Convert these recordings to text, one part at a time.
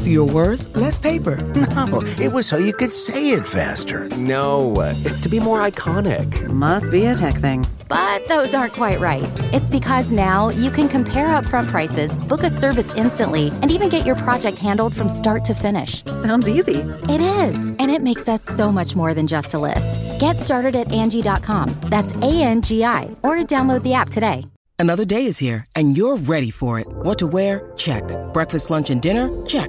Fewer words, less paper. No, it was so you could say it faster. No, it's to be more iconic. Must be a tech thing. But those aren't quite right. It's because now you can compare upfront prices, book a service instantly, and even get your project handled from start to finish. Sounds easy. It is, and it makes us so much more than just a list. Get started at Angie.com. That's A N G I, or download the app today. Another day is here, and you're ready for it. What to wear? Check. Breakfast, lunch, and dinner? Check.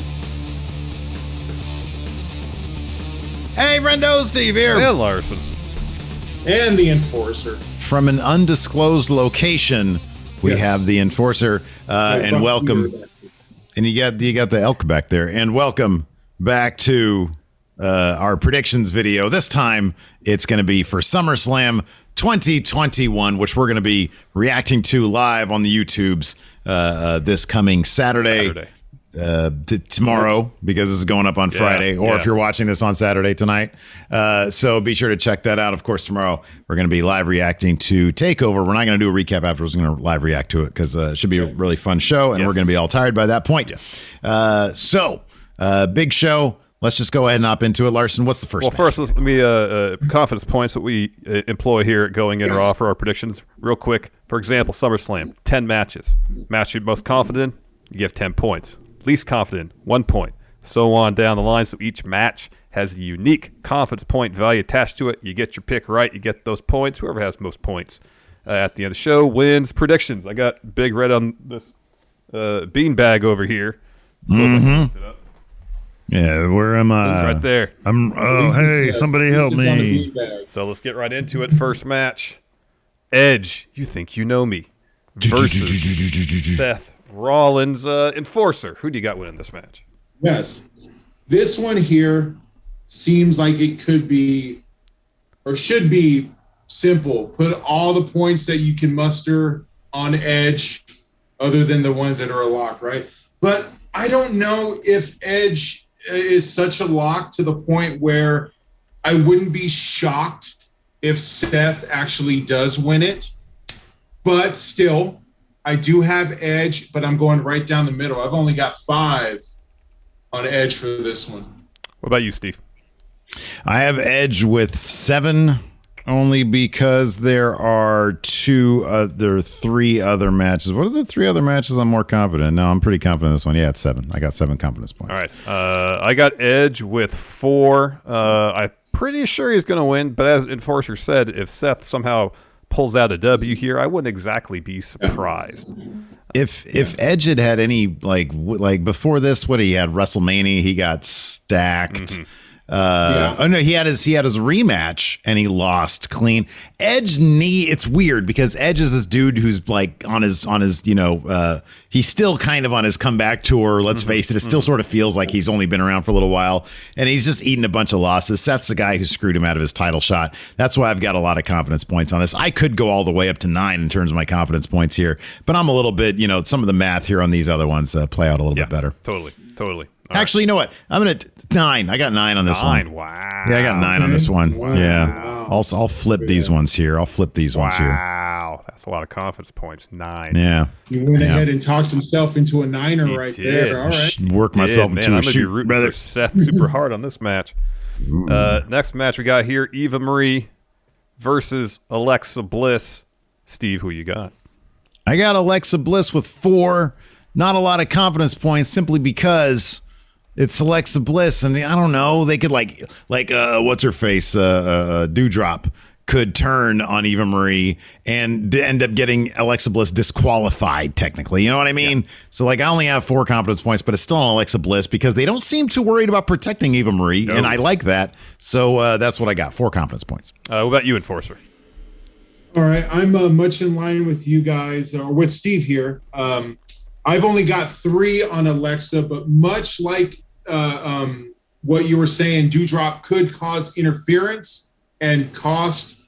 Hey, Friendo, Steve here. And Larson. And the enforcer. From an undisclosed location, we Yes. have the enforcer, uh, and from welcome. here. And you got you got the elk back there, and welcome back to uh, our predictions video. This time, it's going to be for SummerSlam 2021, which we're going to be reacting to live on the YouTubes uh, uh, this coming Saturday. Saturday. Uh, t- tomorrow because this is going up on Yeah, Friday, or yeah. if you're watching this on Saturday tonight. Uh, so be sure to check that out. Of course, tomorrow we're going to be live reacting to Takeover. We're not going to do a recap afterwards. We're going to live react to it because uh, it should be a really fun show, and Yes. we're going to be all tired by that point. Uh, so, uh, big show. Let's just go ahead and hop into it. Larson, what's the first? Well, match? first, let's- me uh, uh, confidence points that we uh, employ here at Going In Yes. Raw for our predictions. Real quick, for example, SummerSlam, 10 matches. Match you're most confident, you give 10 points. Least confident, one point. So on down the line. So each match has a unique confidence point value attached to it. You get your pick right, you get those points. Whoever has most points uh, at the end of the show wins. Predictions. I got big red on this uh, beanbag over here. Mm-hmm. yeah, where am I? Right there. I'm. Oh, hey, It's, somebody help pieces on the me. So let's get right into it. First match Edge, you think you know me, versus Seth Rollins, uh, Enforcer. Who do you got winning this match? Yes. This one here seems like it could be or should be simple. Put all the points that you can muster on Edge, other than the ones that are a lock, right? But I don't know if Edge is such a lock to the point where I wouldn't be shocked if Seth actually does win it. But still, I do have Edge, but I'm going right down the middle. I've only got five on Edge for this one. What about you, Steve? I have Edge with seven, only because there are two, uh, there are three other matches. What are the three other matches I'm more confident? No, I'm pretty confident in this one. Yeah, it's seven. I got seven confidence points. All right. Uh, I got Edge with four. Uh, I'm pretty sure he's going to win, but as Enforcer said, if Seth somehow pulls out a W here, I wouldn't exactly be surprised. If if Edge had had any like w- like before this, what he had WrestleMania, he got stacked. Mm-hmm. Uh, Yeah. Oh no, he had his he had his rematch and he lost clean. Edge knee. It's weird because Edge is this dude who's like on his on his you know uh, he's still kind of on his comeback tour. Let's face it, it still sort of feels like he's only been around for a little while and he's just eating a bunch of losses. Seth's the guy who screwed him out of his title shot. That's why I've got a lot of confidence points on this. I could go all the way up to nine in terms of my confidence points here, but I'm a little bit you know some of the math here on these other ones uh, play out a little Yeah, bit better. Totally, totally. All right. Actually, you know what? I'm gonna nine. I got nine on this nine. one. Wow. Yeah, I got nine on this one. Wow. Yeah, I'll I'll flip these ones here. I'll flip these ones here. Wow, that's a lot of confidence points. Nine. Yeah, He went Yeah. ahead and talked himself into a niner He right did. there. All right. Sh- work Did, myself man, into I'm a gonna be shoot, rooting brother. for Seth super hard on this match. Uh, next match we got here: Eva Marie versus Alexa Bliss. Steve, who you got? I got Alexa Bliss with four. Not a lot of confidence points, simply because it's Alexa Bliss, and I don't know. They could like like uh, what's her face, uh, uh, Doudrop could turn on Eva Marie and d- end up getting Alexa Bliss disqualified. Technically, you know what I mean. So like, I only have four confidence points, but it's still on Alexa Bliss because they don't seem too worried about protecting Eva Marie, and I like that. So uh, that's what I got. Four confidence points. Uh, what about you, Enforcer? All right, I'm uh, much in line with you guys, or with Steve here. Um, I've only got three on Alexa, but much like uh, um, what you were saying, Doudrop could cause interference and cost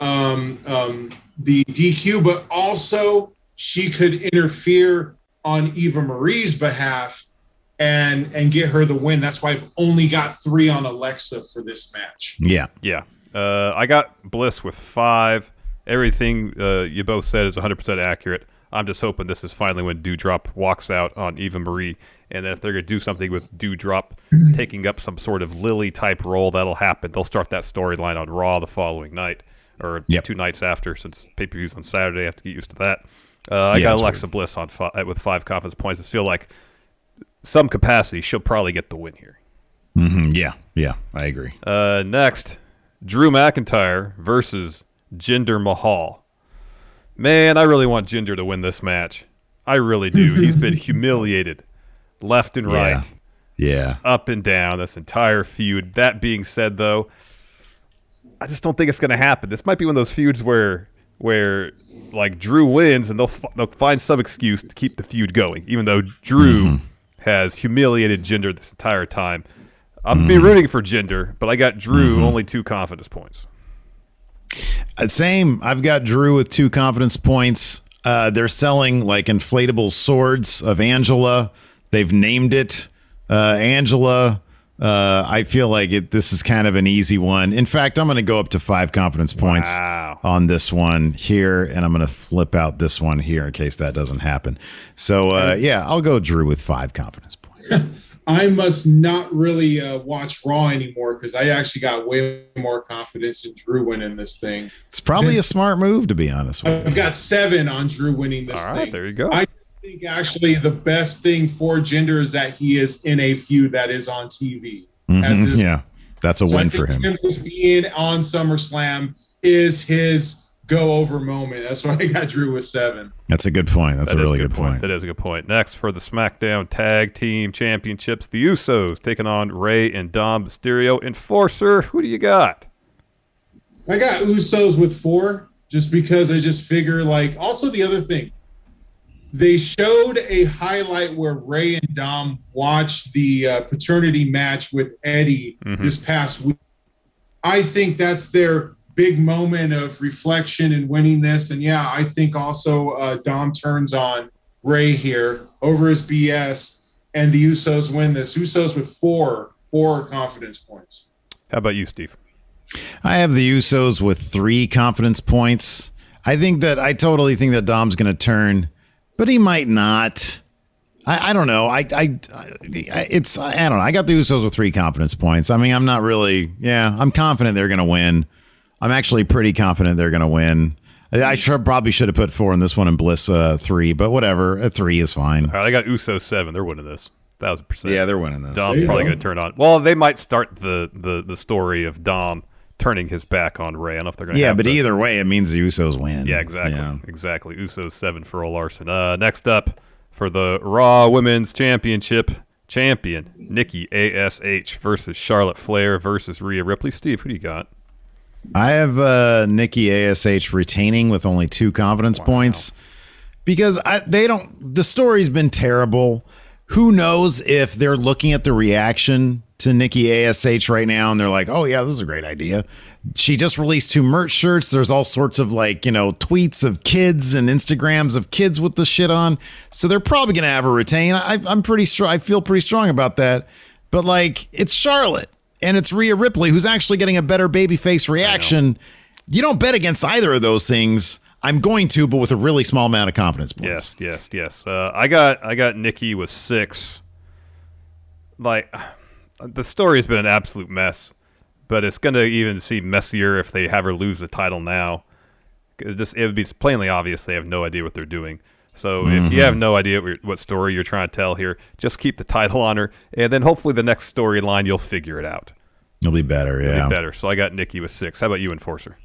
um, um, the DQ, but also she could interfere on Eva Marie's behalf and and get her the win. That's why I've only got three on Alexa for this match. Yeah. Yeah, uh, I got Bliss with five. Everything uh, you both said is 100% accurate. I'm just hoping this is finally when Doudrop walks out on Eva Marie, and if they're going to do something with Doudrop taking up some sort of Lily type role, that'll happen. They'll start that storyline on Raw the following night, or Yep. two nights after, since pay per views on Saturday. I have to get used to that. Uh, I Yeah, got Alexa Bliss on fi- with five confidence points. I feel like some capacity she'll probably get the win here. Mhm, Yeah. Yeah. I agree. Uh, next, Drew McIntyre versus Jinder Mahal. Man, I really want Jinder to win this match. I really do. He's been humiliated left and Yeah. right, Yeah. up and down this entire feud. That being said, though, I just don't think it's going to happen. This might be one of those feuds where where like Drew wins and they'll f- they'll find some excuse to keep the feud going, even though Drew mm-hmm. has humiliated Jinder this entire time. I'm be mm-hmm. rooting for Jinder, but I got Drew mm-hmm. only two confidence points. Uh, Same. I've got Drew with two confidence points. Uh, they're selling like inflatable swords of Angela. They've named it uh, Angela. Uh, I feel like it, this is kind of an easy one. In fact, I'm going to go up to five confidence points Wow. on this one here, and I'm going to flip out this one here in case that doesn't happen. So, uh, yeah, I'll go Drew with five confidence points. I must not really uh, watch Raw anymore because I actually got way more confidence in Drew winning this thing. It's probably a smart move, to be honest with I've you. got seven on Drew winning this All right, thing. there you go. I just think actually the best thing for Jinder is that he is in a feud that is on TV. at Mhm, yeah, that's a So I win think for him. just being on SummerSlam is his go over moment. That's why I got Drew with seven. That's a good point. That's That a is really good point. That is a good point. Next for the SmackDown Tag Team Championships, the Usos taking on Rey and Dom Mysterio. Enforcer, who do you got? I got Usos with four just because I just figure like also the other thing. They showed a highlight where Rey and Dom watched the uh, paternity match with Eddie this past week. I think that's their big moment of reflection and winning this. And yeah, I think also uh, Dom turns on Rey here over his BS, and the Usos win this. Usos with four, four confidence points. How about you, Steve? I have the Usos with three confidence points. I think that I totally think that Dom's going to turn, but he might not. I, I don't know. I, I, I, it's, I don't know. I got the Usos with three confidence points. I mean, I'm not really, yeah, I'm confident they're going to win. I'm actually pretty confident they're going to win. I I should, probably should have put four in this one and Bliss uh, three, but whatever. A three is fine. All right, I got Usos seven. They're winning this. Thousand percent. Yeah, they're winning this. Dom's There probably going to turn on. Well, they might start the, the the story of Dom turning his back on Rey. I don't know if they're going to. Yeah, but the- either way, it means the Usos win. Yeah, exactly. Yeah. Exactly. Usos seven for Ole Larson. Uh, next up for the Raw Women's Championship, champion Nikki Ash versus Charlotte Flair versus Rhea Ripley. Steve, who do you got? I have uh, Nikki Ash retaining with only two confidence points because I, they don't. The story's been terrible. Who knows if they're looking at the reaction to Nikki Ash right now and they're like, "Oh yeah, this is a great idea." She just released two merch shirts. There's all sorts of like you know tweets of kids and Instagrams of kids with the shit on. So they're probably gonna have her retain. I, I'm pretty sure. I feel pretty strong about that. But like, it's Charlotte and it's Rhea Ripley who's actually getting a better babyface reaction. You don't bet against either of those things. I'm going to, but with a really small amount of confidence points. Yes, yes, yes. Uh, I got I got Nikki with six. Like the story has been an absolute mess, but it's going to even seem messier if they have her lose the title now. This it would be plainly obvious they have no idea what they're doing. So if you have no idea what, what story you're trying to tell here, just keep the title on her, and then hopefully the next storyline you'll figure it out. It'll be better. It'll Yeah. be better. So I got Nikki with six. How about you, Enforcer?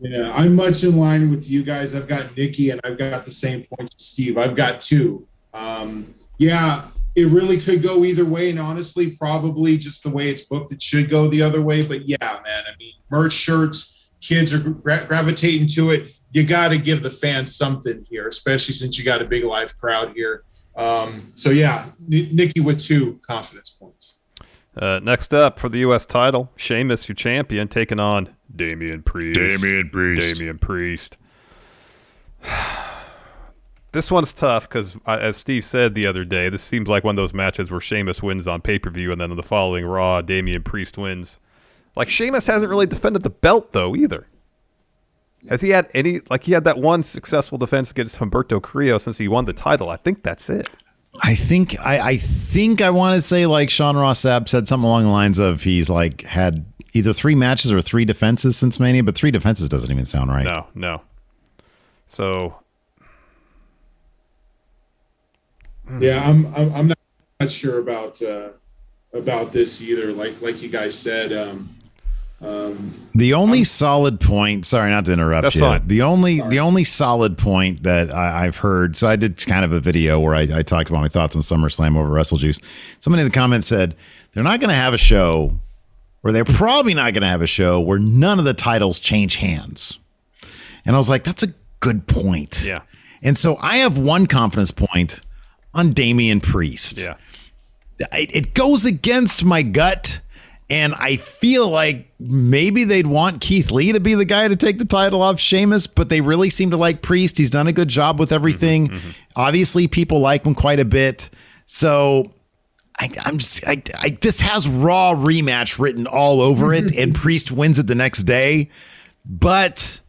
Yeah, I'm much in line with you guys. I've got Nikki and I've got the same points as Steve. I've got two. Um, yeah, it really could go either way. And honestly, probably just the way it's booked, it should go the other way. But yeah, man, I mean, merch shirts, kids are gra- gravitating to it. You got to give the fans something here, especially since you got a big live crowd here. Um, so yeah, N- Nikki with two confidence points. Uh, next up for the U.S. title, Sheamus, your champion, taking on Damian Priest. Damian Priest. Damian Priest. this one's tough because, as Steve said the other day, this seems like one of those matches where Sheamus wins on pay per view, and then on the following Raw, Damian Priest wins. Like Sheamus hasn't really defended the belt though either. Has he had any? Like he had that one successful defense against Humberto Carrillo since he won the title. I think that's it. I think I, I think I want to say like Sean Ross Sapp said something along the lines of he's like had either three matches or three defenses since Mania, but three defenses doesn't even sound right. No, no. So Yeah, I'm I'm, I'm not, not sure about uh, about this either. Like like you guys said, um, um, The only solid point, sorry not to interrupt That's you. fine. The only the only solid point that I, I've heard. So I did kind of a video where I, I talked about my thoughts on SummerSlam over WrestleJuice. Somebody in the comments said they're not going to have a show, or they're probably not going to have a show where none of the titles change hands. And I was like, that's a good point. Yeah. And so I have one confidence point on Damian Priest yeah, it, it goes against my gut and I feel like maybe they'd want Keith Lee to be the guy to take the title off Sheamus, but they really seem to like Priest. He's done a good job with everything. Mm-hmm, mm-hmm. Obviously, people like him quite a bit. So I, I'm just, I, I, this has Raw rematch written all over it, and Priest wins it the next day. But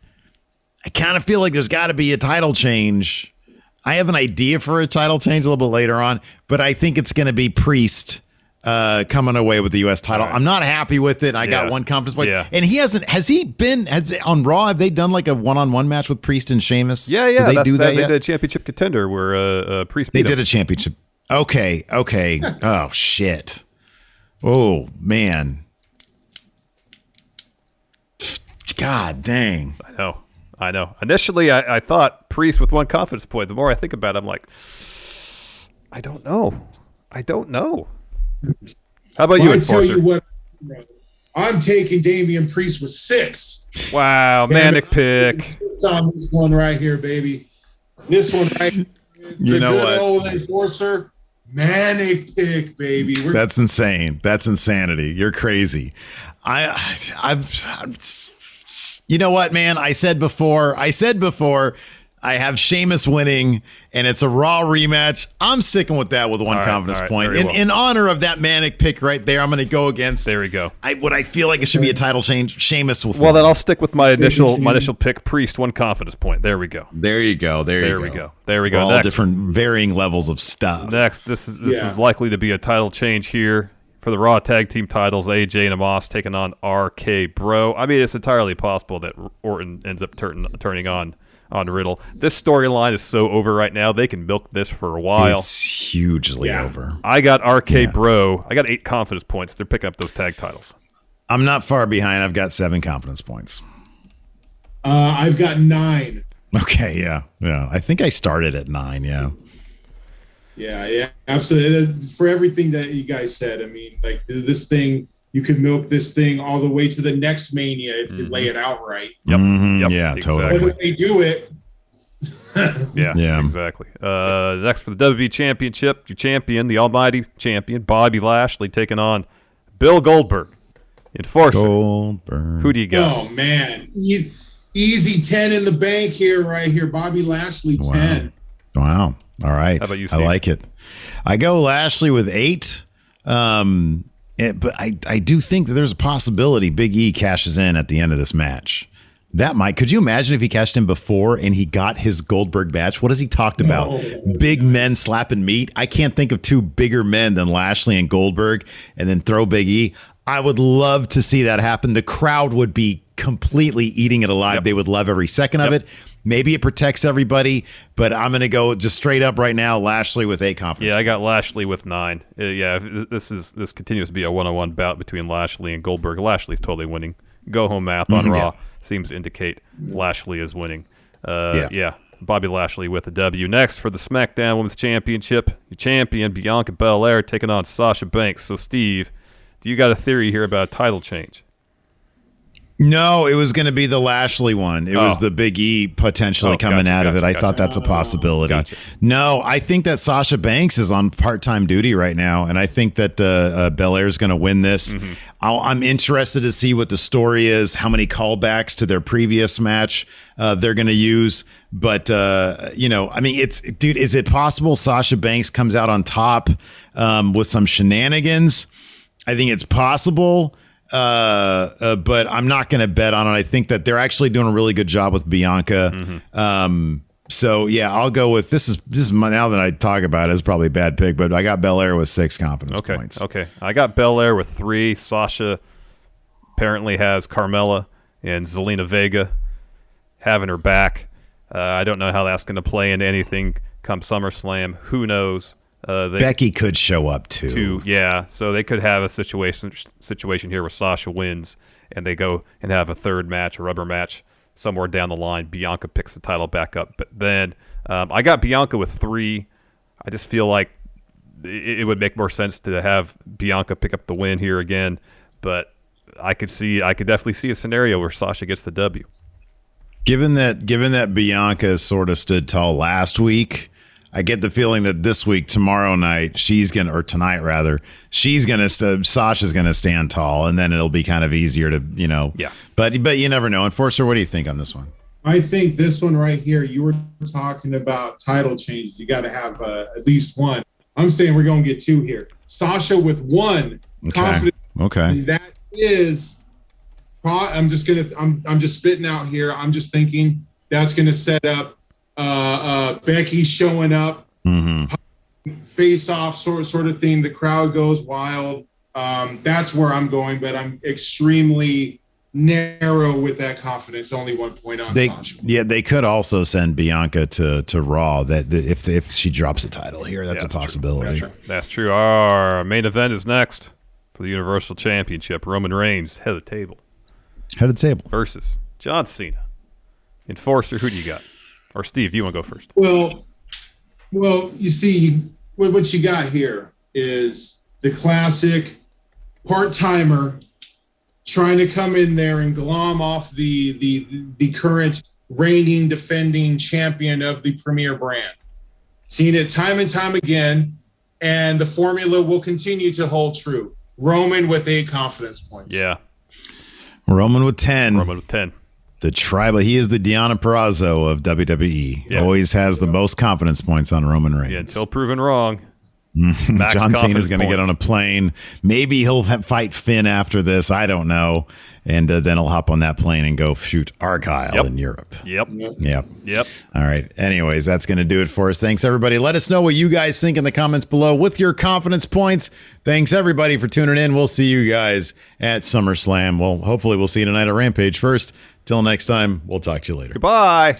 I kind of feel like there's got to be a title change. I have an idea for a title change a little bit later on, but I think it's going to be Priest uh, coming away with the U.S. title. I'm not happy with it. I Yeah. got one confidence point, Yeah. and he hasn't. Has he been? Has on Raw? Have they done like a one-on-one match with Priest and Sheamus? yeah, yeah. Did they do that, They yet? did a championship contender where uh, uh, Priest. They him. did a championship. Okay, okay. oh shit. Oh man. God dang. I know. I know. Initially, I, I thought Priest with one confidence point. The more I think about it, I'm like, I don't know. I don't know. How about you, I tell you what, I'm taking Damian Priest with six. wow, manic pick. On this one right here, baby. This one right here. You the know good what? Old enforcer, manic pick, baby. We're That's insane. That's insanity. You're crazy. I I've, I'm you know what, man? I said before, I said before, I have Sheamus winning and it's a raw rematch. I'm sticking with that with one All right, confidence all right, point. In, well. in honor of that manic pick right there, I'm going to go against There we go. I what I feel like it should be a title change. Sheamus with Well, one. then I'll stick with my initial my initial pick. Priest, one confidence point. There we go. There you go. There, There you we go. go. There we go. We're all Next. different varying levels of stuff. Next, this is this Yeah. is likely to be a title change here for the Raw Tag Team titles. AJ and Omos taking on RK Bro. I mean, it's entirely possible that Orton ends up turn, turning on on Riddle. This storyline is so over right now; they can milk this for a while. It's hugely Yeah. over. I got RK Yeah. Bro. I got eight confidence points. They're picking up those tag titles. I'm not far behind. I've got seven confidence points. uh, I've got nine. Okay, yeah, yeah. I think I started at nine. Yeah, Yeah, yeah, absolutely. For everything that you guys said, I mean, like this thing, you could milk this thing all the way to the next mania if you lay it out right. Yep. Mhm, Yep. Yeah, Exactly. Totally. when they do it, Yeah, Yeah. exactly. Uh, next for the WWE Championship, your champion, the Almighty Champion, Bobby Lashley, taking on Bill Goldberg. Enforcer. Goldberg. Who do you got? oh man, E- easy ten in the bank here, right here. Bobby Lashley ten. Wow. All right. How about you, I like it. I go Lashley with eight. Um, it- but I, I do think that there's a possibility Big E cashes in at the end of this match. That might. Could you imagine if he cashed in before and he got his Goldberg match? What has he talked about? No. Big men slapping meat. I can't think of two bigger men than Lashley and Goldberg, and then throw Big E. I would love to see that happen. The crowd would be completely eating it alive. Yep. They would love every second of it. Maybe it protects everybody, but I'm going to go just straight up right now. Lashley with eight confidence. Yeah, I got Lashley with nine. Uh, yeah, this is this continues to be a one-on-one bout between Lashley and Goldberg. Lashley's totally winning. Go home math on Mhm, Raw yeah. seems to indicate Lashley is winning. Uh, Yeah. yeah. Bobby Lashley with a W. Next for the SmackDown Women's Championship, your champion Bianca Belair taking on Sasha Banks. So, Steve, do you got a theory here about a title change? No, it was going to be the Lashley one. It was Oh. the Big E potentially Oh, coming gotcha, out of it. gotcha, I thought that's a possibility. Gotcha. No, I think that Sasha Banks is on part time duty right now, and I think that uh, uh, Belair is going to win this. Mm-hmm. I'll, I'm interested to see what the story is, how many callbacks to their previous match uh, they're going to use. But uh, you know, I mean, it's dude. Is it possible Sasha Banks comes out on top um, with some shenanigans? I think it's possible, uh, uh, but I'm not going to bet on it. I think that they're actually doing a really good job with Bianca. Mm-hmm. Um, so yeah, I'll go with this. Is this is my, now that I talk about it, it's probably a bad pick, but I got Belair with six confidence Okay. points. Okay. I got Belair with three. Sasha apparently has Carmella and Zelina Vega having her back. Uh, I don't know how that's going to play into anything come SummerSlam. Who knows? Uh, they, Becky could show up too. to yeah, so they could have a situation situation here where Sasha wins and they go and have a third match, a rubber match somewhere down the line. Bianca picks the title back up, but then um, I got Bianca with three. I just feel like it, it would make more sense to have Bianca pick up the win here again, but I could see I could definitely see a scenario where Sasha gets the W. Given that, given that Bianca sort of stood tall last week, I get the feeling that this week, tomorrow night, she's gonna, or tonight rather, she's gonna, st- Sasha's gonna stand tall, and then it'll be kind of easier to, you know. Yeah. But but you never know. Enforcer, what do you think on this one? I think this one right here, you were talking about title changes. You got to have uh, at least one. I'm saying we're going to get two here. Sasha with one Okay. Okay. That is, pro- I'm just gonna, I'm, I'm just spitting out here. I'm just thinking that's gonna set up uh, uh, Becky showing up, Mm-hmm. face off sort sort of thing. The crowd goes wild. Um, that's where I'm going, but I'm extremely narrow with that confidence. Only one point on They Sasha. yeah they could also send Bianca to to Raw that, that if if she drops the title here that's Yeah, a that's true. possibility. That's true. That's true. Our main event is next for the Universal Championship. Roman Reigns, head of the table. Head of the table. versus John Cena. Enforcer, who do you got? Or Steve, do you want to go first? Well, well, you see, what, what you got here is the classic part timer trying to come in there and glom off the the the current reigning defending champion of the premier brand. Seen it time and time again, and the formula will continue to hold true. Roman with eight confidence points. Yeah, Roman with ten. Roman with 10. The tribal. He is the Diana Perrazzo of WWE. Yeah. Always has the most confidence points on Roman Reigns. Yeah, until proven wrong. John Cena is going to get on a plane. Maybe he'll fight Finn after this. I don't know. And uh, then he'll hop on that plane and go shoot Argylle Yep. in Europe. Yep. Yep. Yep. All right. Anyways, that's going to do it for us. Thanks, everybody. Let us know what you guys think in the comments below with your confidence points. Thanks, everybody, for tuning in. We'll see you guys at SummerSlam. Well, hopefully, we'll see you tonight at Rampage first. Till next time, we'll talk to you later. Goodbye.